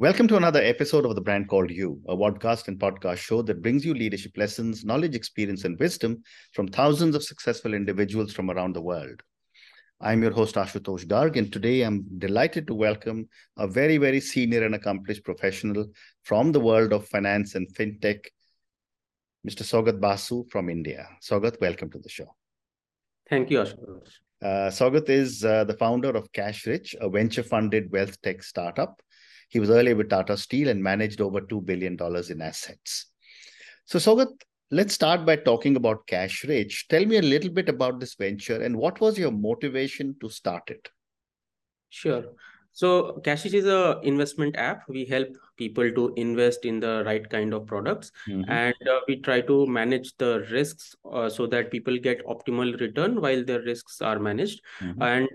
Welcome to another episode of The Brand Called You, a podcast and podcast show that brings you leadership lessons, knowledge, experience, and wisdom from thousands of successful individuals from around the world. I'm your host, Ashutosh Garg, and today I'm delighted to welcome a very, very senior and accomplished professional from the world of finance and fintech, Mr. Saugat Basu from India. Saugat, welcome to the show. Thank you, Ashutosh. Uh, Saugat is uh, the founder of CashRich, a venture funded wealth tech startup he was earlier with Tata Steel and managed over $2 billion in assets. So, Saugat, let's start by talking about CashRich. Tell me a little bit about this venture and what was your motivation to start it? Sure. So CashRich is an investment app. We help people to invest in the right kind of products, mm-hmm. and uh, we try to manage the risks uh, so that people get optimal return while their risks are managed. Mm-hmm. And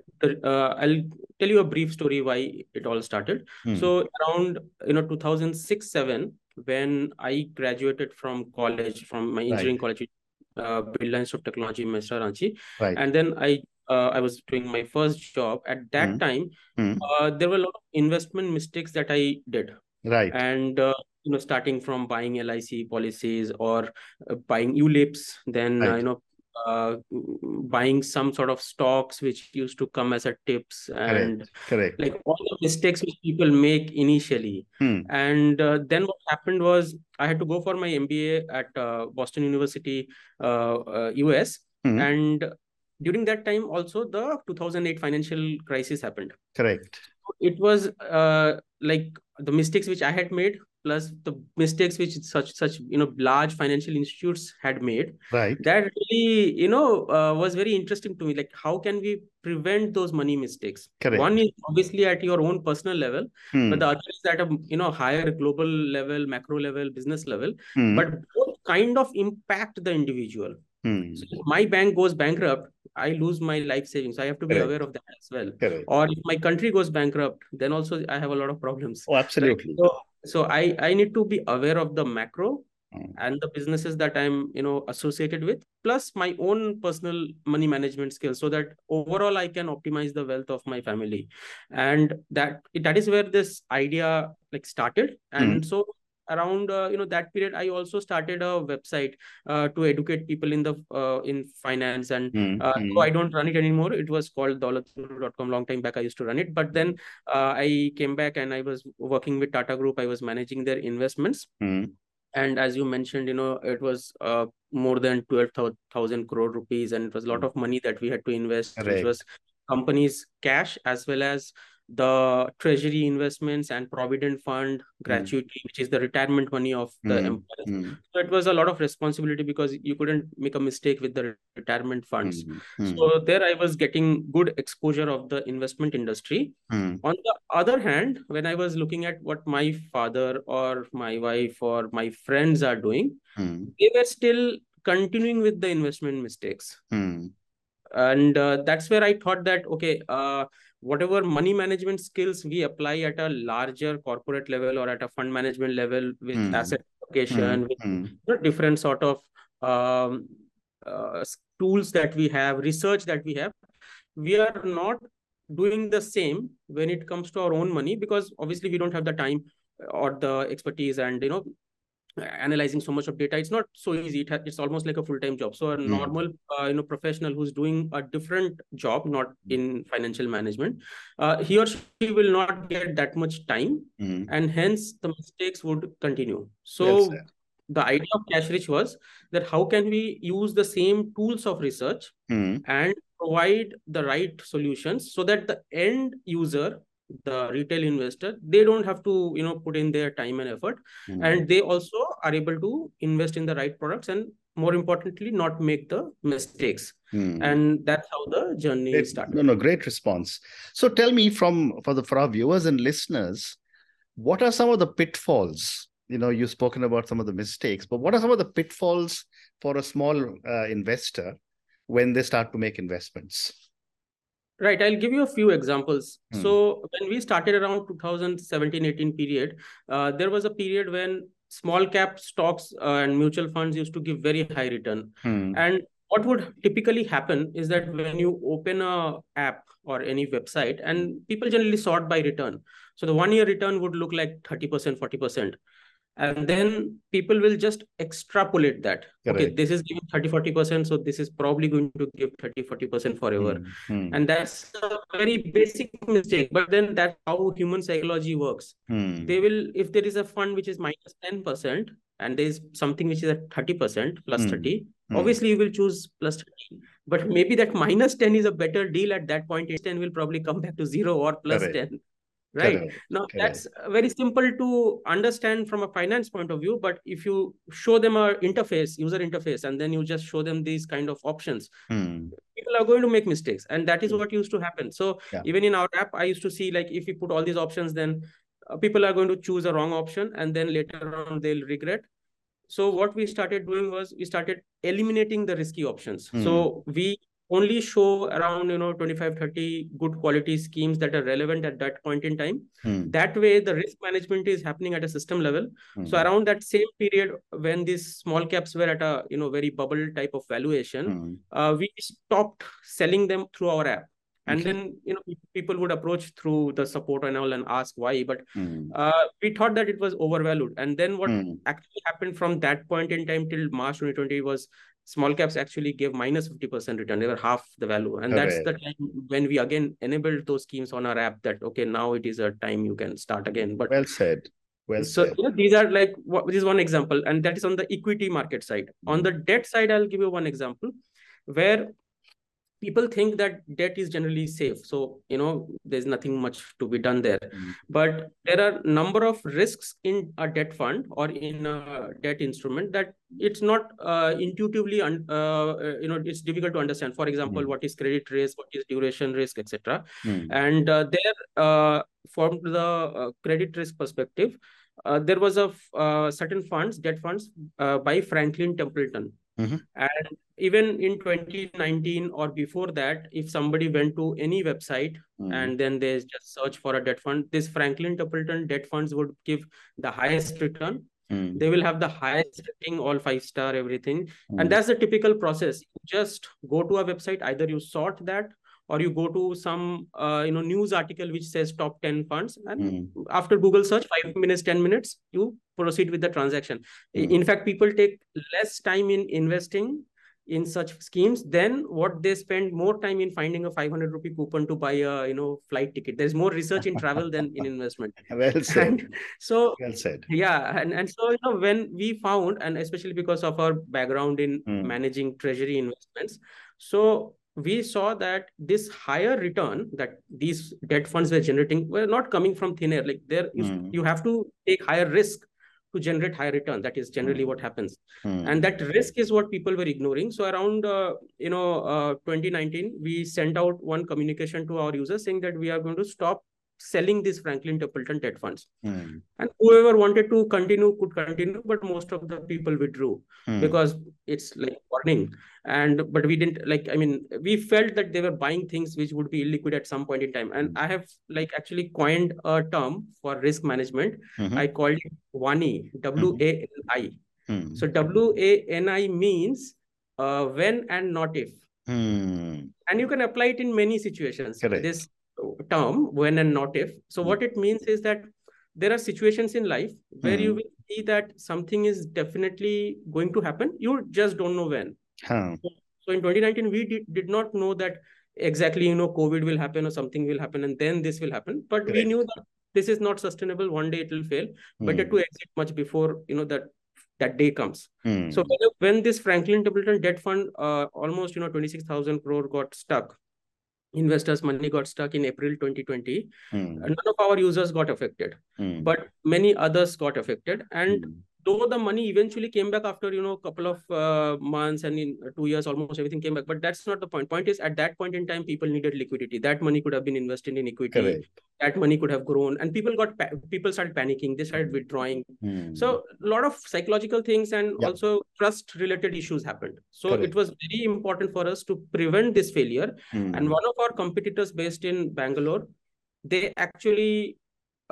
uh, I'll tell you a brief story why it all started. Mm-hmm. So around you know 2006 seven when I graduated from college from my engineering right. college, uh, Birla Institute of Technology, Mesra, Ranchi, right. and then I uh, I was doing my first job. At that mm. time, mm. Uh, there were a lot of investment mistakes that I did. Right. And uh, you know, starting from buying LIC policies or uh, buying ULIPs, then uh, you know, uh, buying some sort of stocks which used to come as a tips and correct, correct. like all the mistakes which people make initially hmm. and uh, then what happened was i had to go for my mba at uh, boston university us uh, hmm. and during that time also the 2008 financial crisis happened correct it was uh, like the mistakes which i had made plus the mistakes which such such you know large financial institutes had made right that really you know uh, was very interesting to me like how can we prevent those money mistakes Correct. one is obviously at your own personal level hmm. but the other is at a you know higher global level macro level business level hmm. but both kind of impact the individual Hmm. So if my bank goes bankrupt, I lose my life savings. I have to be Correct. aware of that as well. Correct. Or if my country goes bankrupt, then also I have a lot of problems. Oh, absolutely. So, so I, I need to be aware of the macro hmm. and the businesses that I'm, you know, associated with, plus my own personal money management skills, so that overall I can optimize the wealth of my family. And that that is where this idea like started. And mm. so around uh, you know that period i also started a website uh, to educate people in the uh, in finance and mm-hmm. so i don't run it anymore it was called dolatroo.com long time back i used to run it but then uh, i came back and i was working with tata group i was managing their investments mm-hmm. and as you mentioned you know it was uh, more than 12000 crore rupees and it was a lot hmm. of money that we had to invest right. which was companies cash as well as the treasury investments and provident fund hmm. gratuity mm. which is the retirement money of the mm. employees mm. so it was a lot of responsibility because you couldn't make a mistake with the retirement funds mm. so there i was getting good exposure of the investment industry hmm. on the other hand when i was looking at what my father or my wife or my friends are doing hmm. they were still continuing with the investment mistakes and uh, that's where i thought that okay uh, whatever money management skills we apply at a larger corporate level or at a fund management level with mm. asset allocation, mm. with mm. different sort of um, uh, tools that we have, research that we have, we are not doing the same when it comes to our own money because obviously we don't have the time or the expertise and you know analyzing so much of data it's not so easy it it's almost like a full-time job so a mm. normal uh, you know professional who's doing a different job not in financial management uh, he or she will not get that much time mm. and hence the mistakes would continue so yes, the idea of CashRich was that how can we use the same tools of research mm. and provide the right solutions so that the end user the retail investor they don't have to you know put in their time and effort. Mm-hmm. and they also are able to invest in the right products and more importantly not make the mistakes. Mm-hmm. and that's how the journey great, started. No no great response. So tell me from for the for our viewers and listeners what are some of the pitfalls? You know you've spoken about some of the mistakes but what are some of the pitfalls for a small uh, investor when they start to make investments Right. I'll give you a few examples. Hmm. So when we started around 2017-18 period, uh, there was a period when small cap stocks uh, and mutual funds used to give very high return. Hmm. And what would typically happen is that when you open a app or any website and people generally sort by return So the one year return would look like 30%, 40% and then people will just extrapolate that Correct. okay this is giving 30 40% so this is probably going to give 30 40% forever mm-hmm. and that's a very basic mistake but then that's how human psychology works mm. they will if there is a fund which is minus 10% and there is something which is at 30% plus mm. 30 mm. obviously you will choose plus 30 but maybe that minus 10 is a better deal at that point 10 will probably come back to zero or plus Correct. 10 right Correct. now Correct. that's very simple to understand from a finance point of view but if you show them a interface user interface and then you just show them these kind of options hmm. people are going to make mistakes and that is hmm. what used to happen so yeah. even in our app i used to see like if we put all these options then uh, people are going to choose a wrong option and then later on they'll regret so what we started doing was we started eliminating the risky options hmm. so we only show around you know 25 30 good quality schemes that are relevant at that point in time hmm. that way the risk management is happening at a system level hmm. so around that same period when these small caps were at a you know very bubble type of valuation hmm. uh, we stopped selling them through our app and okay. then you know people would approach through the support and all and ask why but mm. uh, we thought that it was overvalued and then what mm. actually happened from that point in time till march 2020 was small caps actually gave minus 50% return. They were half the value. And that's the time when we again enabled those schemes on our app that okay now it is a time you can start again. But well said. Well so said. You know, these are like what this is one example and that is on the equity market side. On the debt side i'll give you one example where people think that debt is generally safe so you know there's nothing much to be done there mm. but there are number of risks in a debt fund or in a debt instrument that it's not uh, intuitively un- uh, uh, you know it's difficult to understand for example mm. what is credit risk what is duration risk etc mm. and uh, there uh, from the uh, credit risk perspective uh, there was a uh, certain funds debt funds uh, by franklin templeton Mm-hmm. And even in 2019 or before that, if somebody went to any website mm-hmm. and then they just search for a debt fund, this Franklin Templeton debt funds would give the highest return. Mm-hmm. They will have the highest rating, all five star, everything. And mm. that's the typical process. You just go to a website, either you sort that or you go to some uh, you know news article which says top 10 funds and mm. after google search 5 minutes 10 minutes you proceed with the transaction mm. in fact people take less time in investing in such schemes than what they spend more time in finding a 500 rupee coupon to buy a you know flight ticket there's more research in travel than in investment well said and so well said yeah and, and so you know when we found and especially because of our background in mm. managing treasury investments so we saw that this higher return that these debt funds were generating were not coming from thin air. Like there, mm. you, you have to take higher risk to generate higher return. That is generally mm. what happens, mm. and that risk is what people were ignoring. So around uh, you know uh, 2019, we sent out one communication to our users saying that we are going to stop selling these Franklin Templeton debt funds. Mm. And whoever wanted to continue could continue, but most of the people withdrew mm. because it's like warning. And but we didn't like, I mean, we felt that they were buying things which would be illiquid at some point in time. And mm. I have like actually coined a term for risk management. Mm-hmm. I called it WANI, W A N I. Mm. So W A N I means uh, when and not if. Mm. And you can apply it in many situations. Correct. This term when and not if. So what it means is that there are situations in life where mm. you will see that something is definitely going to happen. You just don't know when. Huh. so in 2019 we did, did not know that exactly you know covid will happen or something will happen and then this will happen. But we knew that this is not sustainable. One day it will fail. Mm. better to exit much before you know that that day comes. Mm. so when, when this franklin templeton debt fund uh, almost you know 26000 crore got stuck investors money got stuck in april 2020 mm. none of our users got affected mm. but many others got affected and mm though the money eventually came back after you know a couple of uh, months and in two years almost everything came back but that's not the point point is at that point in time people needed liquidity that money could have been invested in equity Correct. that money could have grown and people got people started panicking they started withdrawing hmm. so a lot of psychological things and yeah. also trust related issues happened so Correct. it was very important for us to prevent this failure hmm. and one of our competitors based in bangalore they actually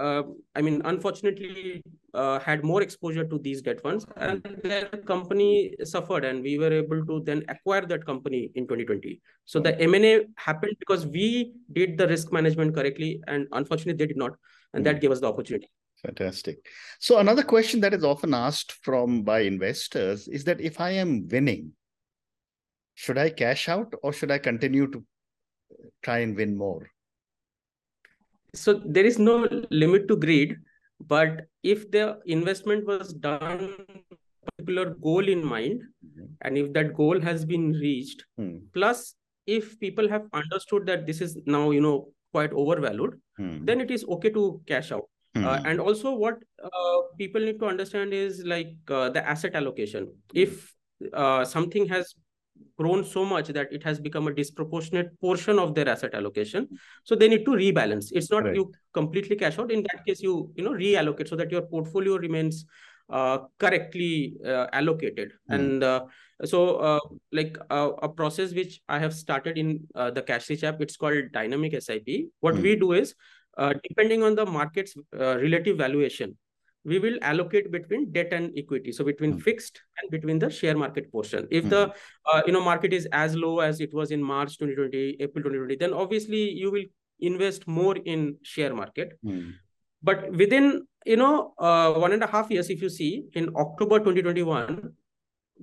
uh, I mean, unfortunately, uh, had more exposure to these debt funds, and their company suffered, and we were able to then acquire that company in 2020. So the M&A happened because we did the risk management correctly, and unfortunately, they did not. and that gave us the opportunity fantastic so another question that is often asked from by investors is that if i am winning should i cash out or should i continue to try and win more so there is no limit to greed but if the investment was done particular goal in mind mm-hmm. and if that goal has been reached mm. plus if people have understood that this is now you know quite overvalued mm. then it is okay to cash out mm. uh, and also what uh, people need to understand is like uh, the asset allocation if uh, something has grown so much that it has become a disproportionate portion of their asset allocation so they need to rebalance it's not right. you completely cash out in that case you you know reallocate so that your portfolio remains uh, correctly uh, allocated mm. and uh, so uh, like uh, a process which i have started in uh, the CashRich app it's called dynamic sip what mm. we do is depending on the market's relative valuation we will allocate between debt and equity so between mm. fixed and between the share market portion if mm. the uh, you know market is as low as it was in march 2020 april 2020 then obviously you will invest more in share market mm. but within you know uh, one and a half years if you see in october 2021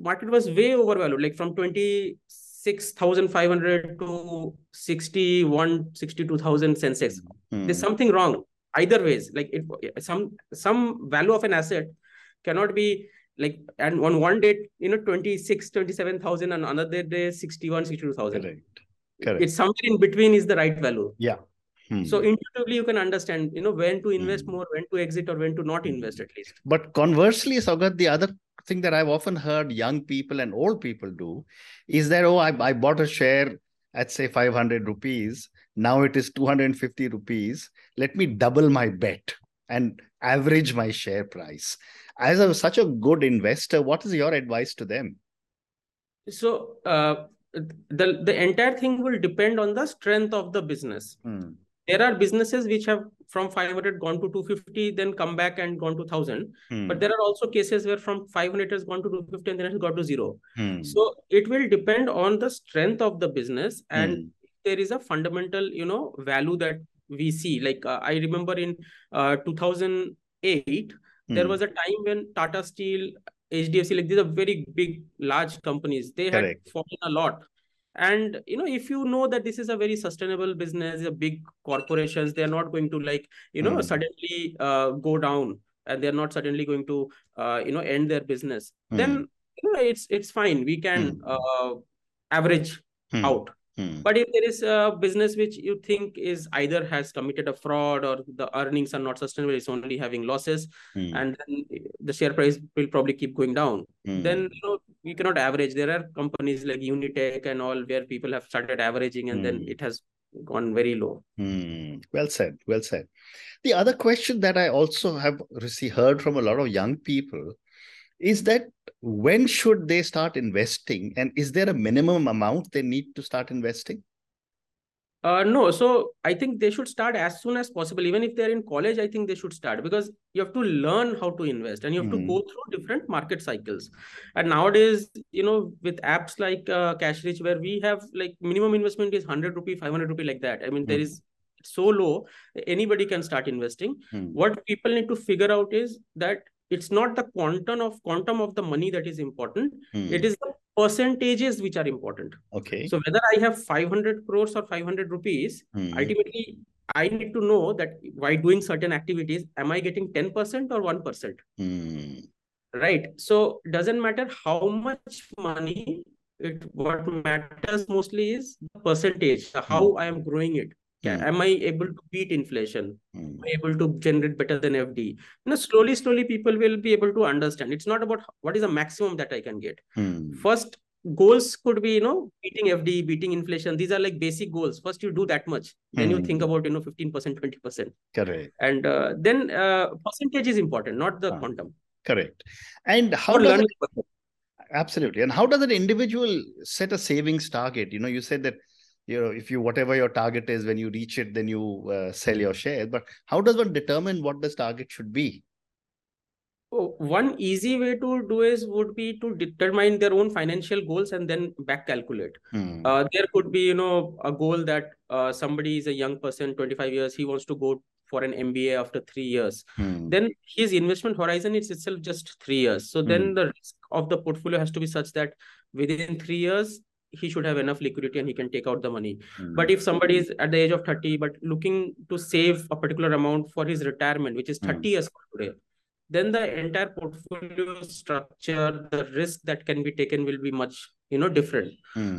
market was way overvalued like from 26500 to 61 62000 sensex hmm. there's something wrong either ways like it some some value of an asset cannot be like and on one date you know 26 27000 and another day 61 62000 correct. Correct. It's somewhere in between is the right value. Yeah. Hmm. so intuitively you can understand you know when to invest hmm. more when to exit or when to not invest at least. But conversely Saugat, the other thing that i've often heard young people and old people do is that oh i, I bought a share at say 500 rupees now it is 250 rupees let me double my bet and average my share price as a, such a good investor what is your advice to them so uh, the the entire thing will depend on the strength of the business hmm. there are businesses which have from 500 gone to 250 then come back and gone to 1000 hmm. but there are also cases where from 500 has gone to 250 and then it has got to zero hmm. so it will depend on the strength of the business and hmm. There is a fundamental you know value that we see like uh, i remember in uh, 2008 there hmm. was a time when tata steel hdfc like these are very big large companies they Correct. had fallen a lot and you know if you know that this is a very sustainable business a big corporations they are not going to like you know mm. suddenly uh, go down and they're not suddenly going to uh, you know end their business mm. then you know it's it's fine we can mm. uh, average hmm. out Hmm. But if there is a business which you think is either has committed a fraud or the earnings are not sustainable, it's only having losses, hmm. and then the share price will probably keep going down. Hmm. Then you know you cannot average. There are companies like Unitech and all where people have started averaging, and then hmm. it has gone very low. Hmm. Well said. Well said. The other question that I also have received, heard from a lot of young people is that when should they start investing and is there a minimum amount they need to start investing uh, no so i think they should start as soon as possible even if they're in college i think they should start because you have to learn how to invest and you have mm. to go hmm. through different market cycles and nowadays you know with apps like uh, cashrich where we have like minimum investment is 100 rupee 500 rupee like that i mean mm. there hmm. so low anybody can start investing mm. what people need to figure out is that it's not the quantum of quantum of the money that is important hmm. it is the percentages which are important okay so whether i have 500 crores or 500 rupees hmm. ultimately i need to know that by doing certain activities am i getting 10% or 1% hmm. right so doesn't matter how much money it what matters mostly is the percentage how hmm. i am growing it yeah, mm. am I able to beat inflation? Mm. Am I able to generate better than FD? You know, slowly, slowly, people will be able to understand. It's not about what is the maximum that I can get. Mm. First, goals could be, you know, beating FD, beating inflation. These are like basic goals. First, you do that much. Then you think hmm. about, you know, 15%, 20%. Correct. And uh, then uh, percentage is important, not the ah, quantum. Correct. And how does it, absolutely. And how does an individual set a savings target? You know, you said that you know if you whatever your target is when you reach it then you uh, sell your shares but how does one determine what this target should be one easy way to do is would be to determine their own financial goals and then back calculate hmm. uh, there could be you know a goal that uh, somebody is a young person 25 years he wants to go for an MBA after three years, hmm. then his investment horizon is itself just three years. So then hmm. the risk of the portfolio has to be such that within three years, he should have enough liquidity and he can take out the money. Hmm. But if somebody is at the age of 30, but looking to save a particular amount for his retirement, which is 30 years today, then the entire portfolio structure, the risk that can be taken will be much, you know, different.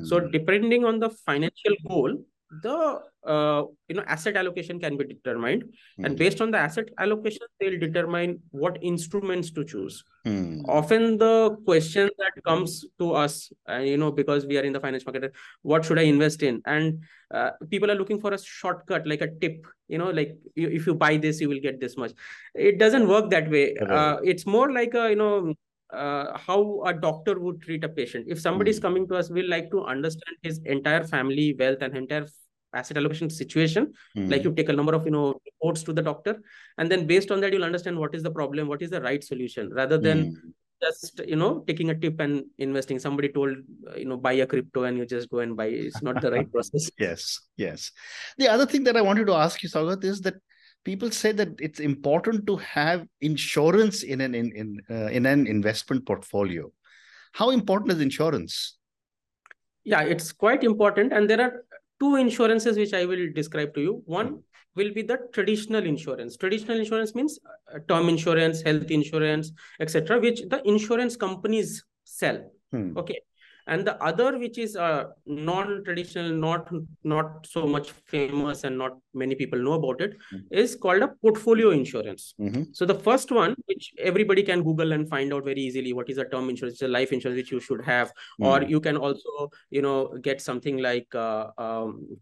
So depending on the financial goal, the uh, you know asset allocation can be determined. Mm. and based on the asset allocation they'll determine what instruments to choose. Mm. often the question that comes to us uh, you know because we are in the finance market what should i invest in? And uh, people are looking for a shortcut like a tip you know like you, if you buy this you will get this much. It doesn't work that way. Uh, it's more like a you know uh, how a doctor would treat a patient. If somebody is hmm. coming to us, we like to understand his entire family wealth and entire asset allocation situation. Mm. Like you take a number of you know reports to the doctor, and then based on that, you'll understand what is the problem, what is the right solution, rather than mm. just you know taking a tip and investing. Somebody told you know buy a crypto and you just go and buy. It's not the right process. yes, yes. The other thing that I wanted to ask you, Saugat, is that people say that it's important to have insurance in an in in, uh, in an investment portfolio. How important is insurance? Yeah it's quite important and there are two insurances which i will describe to you. One will be the traditional insurance. Traditional insurance means uh, term insurance health insurance etc which the insurance companies sell. Hmm. okay and the other which is uh, non-traditional not not so much famous and not many people know about it, mm-hmm. is called a portfolio insurance mm-hmm. so the first one which everybody can google and find out very easily what is a term insurance it's a life insurance which you should have mm-hmm. or you can also you know get something like uh, um,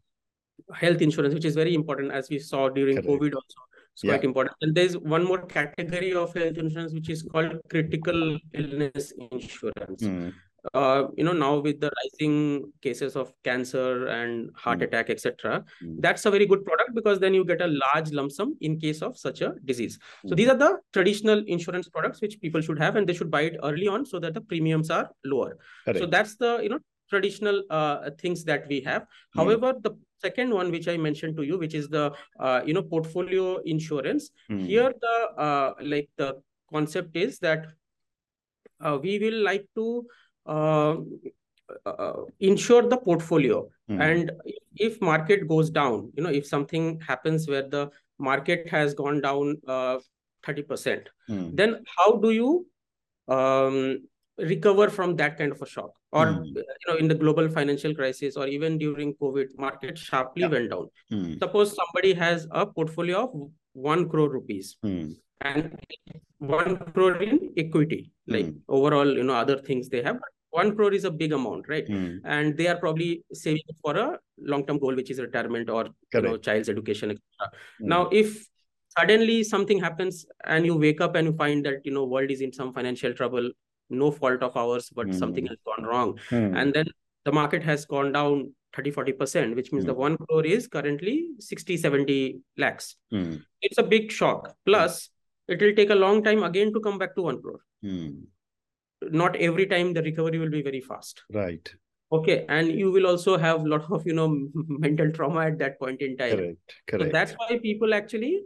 health insurance which is very important as we saw during Correct. covid also it's yeah. quite important. And there's one more category of health insurance which is called critical illness insurance. Mm uh, you know now with the rising cases of cancer and heart mm. attack etc mm. that's a very good product because then you get a large lump sum in case of such a disease mm. so these are the traditional insurance products which people should have and they should buy it early on so that the premiums are lower Correct. so that's the you know traditional uh, things that we have hmm. however the second one which i mentioned to you which is the uh, you know portfolio insurance hmm. here the uh, like the concept is that uh, we will like to insure the portfolio mm. and if market goes down you know if something happens where the market has gone down uh, 30% mm. then how do you um, recover from that kind of a shock or mm. you know in the global financial crisis or even during covid market sharply yeah. went down mm. suppose somebody has a portfolio of 1 crore rupees mm. and 1 crore in equity like hmm. overall you know other things they have one crore is a big amount, right? Mm. And they are probably saving for a long-term goal, which is retirement or you know child's education, etc. Mm. Now, if suddenly something happens and you wake up and you find that you know world is in some financial trouble, no fault of ours, but mm. something has gone wrong, hmm. and then the market has gone down 30 40% which means the hmm. 1 crore is currently 60 70 lakhs hmm. it's a big shock plus it will take a long time again to come back to 1 crore not every time the recovery will be very fast. Right. Okay and you will also have a lot of you know mental trauma at that point in time. Correct correct. so that's why people actually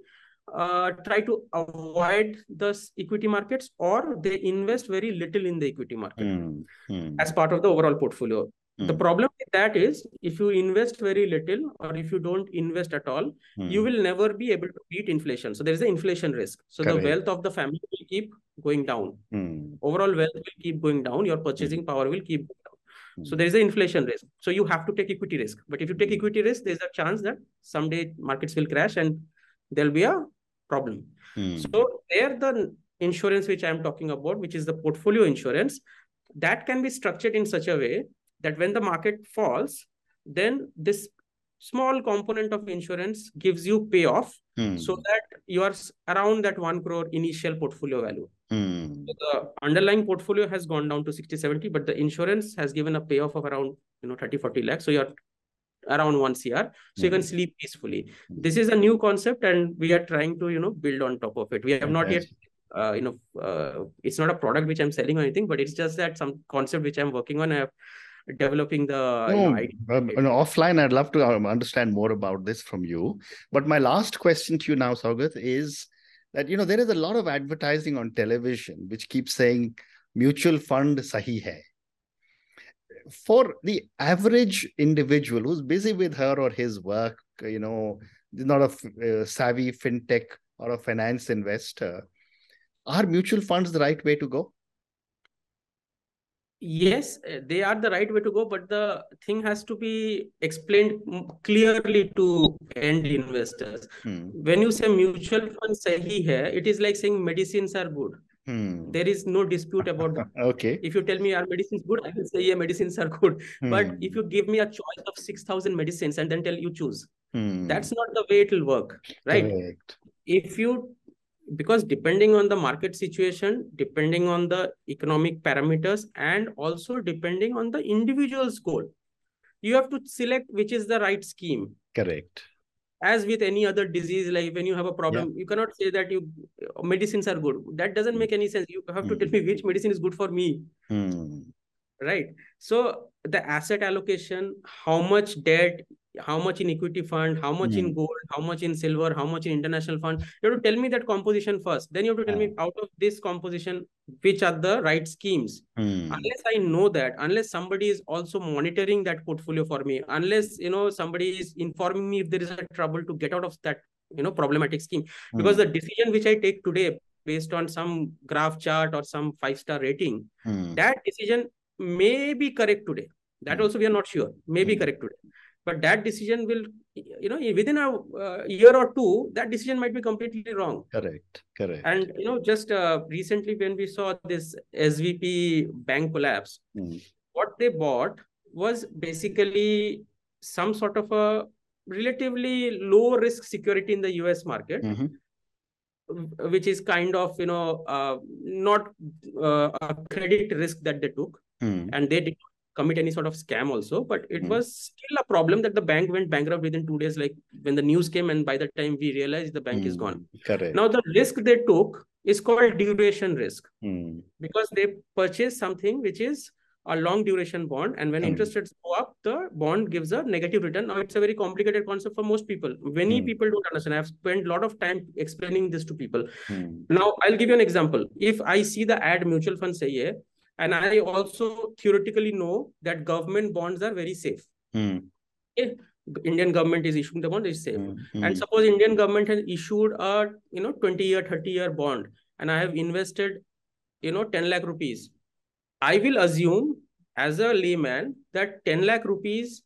uh, try to avoid the equity markets or they invest very little in the equity market mm, mm. as part of the overall portfolio the hmm. problem with that is if you invest very little or if you don't invest at all, mm. you will never be able to beat inflation. So there is an inflation risk. So Correct. the wealth of the family will keep going down. Mm. Overall wealth will keep going down. Your purchasing hmm. power will keep going down. So hmm. there is an inflation risk. So you have to take equity risk. But if you take equity risk, there's a chance that someday markets will crash and there'll be a problem. So there the insurance which I'm talking about, which is the portfolio insurance, that can be structured in such a way that when the market falls, then this small component of insurance gives you payoff hmm. so that you are around that 1 crore initial portfolio value. Hmm. So the underlying portfolio has gone down to 60, 70, but the insurance has given a payoff of around you know 30, 40 lakhs. So you're around 1 CR. So you can hmm. sleep peacefully. Hmm. This is a new concept and we are trying to, you know, build on top of it. We have not yet uh, you know, uh, it's not a product which I'm selling or anything, but it's just that some concept which I'm working on. I have developing the no, you know, um, offline i'd love to um, understand more about this from you. But my last question to you now Saugat, is that you know there is a lot of advertising on television which keeps saying mutual fund sahi hai. For the average individual who's busy with her or his work you know not a uh, savvy fintech or a finance investor are mutual funds the right way to go yes eh, they are the right way to go but the thing has to be explained clearly to end investors hmm. when you say mutual fund sahi hai it is like saying medicines are good hmm. there is no dispute about that okay if you tell me our medicines good i will say yeah medicines are good hmm. but if you give me a choice of 6000 medicines and then tell you choose hmm. that's not the way it will work right Correct. if you because depending on the market situation depending on the economic parameters and also depending on the individual's goal you have to select which is the right scheme correct as with any other disease like when you have a problem yeah. you cannot say that you medicines are good that doesn't make any sense you have to mm. tell me which medicine is good for me mm. right so the asset allocation how much debt how much in equity fund, how much mm. in hmm. gold, how much in silver, how much in international fund. You have to tell me that composition first. Then you have to tell me out of this composition, which are the right schemes. Mm. Unless I know that, unless somebody is also monitoring that portfolio for me, unless you know somebody is informing me if there is a trouble to get out of that you know problematic scheme. Mm. Because the decision which I take today based on some graph chart or some five star rating, hmm. that decision may be correct today. That hmm. also we are not sure. May be correct today but that decision will you know within a uh, year or two that decision might be completely wrong correct correct and you know just uh, recently when we saw this SVB bank collapse mm. what they bought was basically some sort of a relatively low risk security in the us market mm-hmm which is kind of you know uh, not uh, a credit risk that they took mm. and they did commit any sort of scam also but it mm. was still a problem that the bank went bankrupt within two days like when the news came and by the time we realized the bank mm. is hmm. gone Correct. now the risk they took is called duration risk mm. because they purchased something which is a long duration bond and when hmm. interest rates go up the bond gives a negative return now it's a very complicated concept for most people many hmm. people don't understand i've spent a lot of time explaining this to people now i'll give you an example if i see the ad mutual fund say and I also theoretically know that government bonds are very safe. Mm. Okay? Indian government is issuing the bond is safe. Mm. And suppose Indian government has issued a you know 20 year, 30 year bond, and I have invested you know 10 lakh rupees. I will assume as a layman that 10 lakh rupees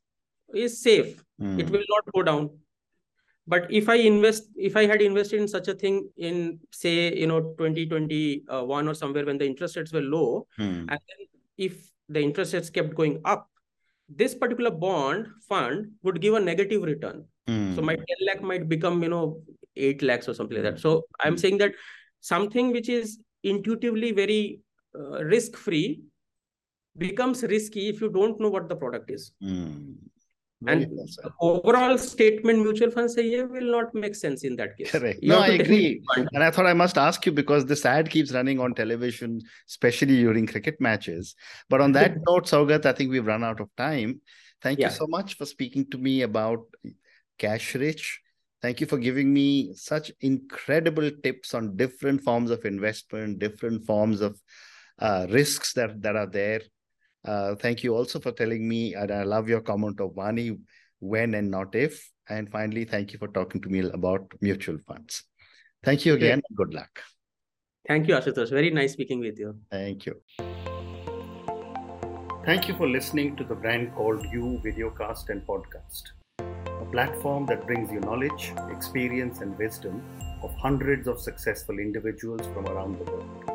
is safe. Mm. It will not go down but if i invest if i had invested in such a thing in say you know 2021 or somewhere when the interest rates were low hmm. and then if the interest rates kept going up this particular bond fund would give a negative return hmm. so my 10 lakh might become you know 8 lakhs or something like that so i'm hmm. saying that something which is intuitively very uh, risk free becomes risky if you don't know what the product is hmm and overall statement mutual fund say will not make sense in that case. Correct. You no, I agree. And I thought I must ask you because this ad keeps running on television, especially during cricket matches. But on that note, Saugat, I think we've run out of time. Thank yeah. you so much for speaking to me about CashRich. Thank you for giving me such incredible tips on different forms of investment, different forms of uh, risks that, that are there. Uh, thank you also for telling me, and I love your comment of money, when and not if. And finally, thank you for talking to me about mutual funds. Thank you again. Okay. Good luck. Thank you, Ashutosh. Very nice speaking with you. Thank you. Thank you for listening to the brand called You Videocast and Podcast, a platform that brings you knowledge, experience, and wisdom of hundreds of successful individuals from around the world.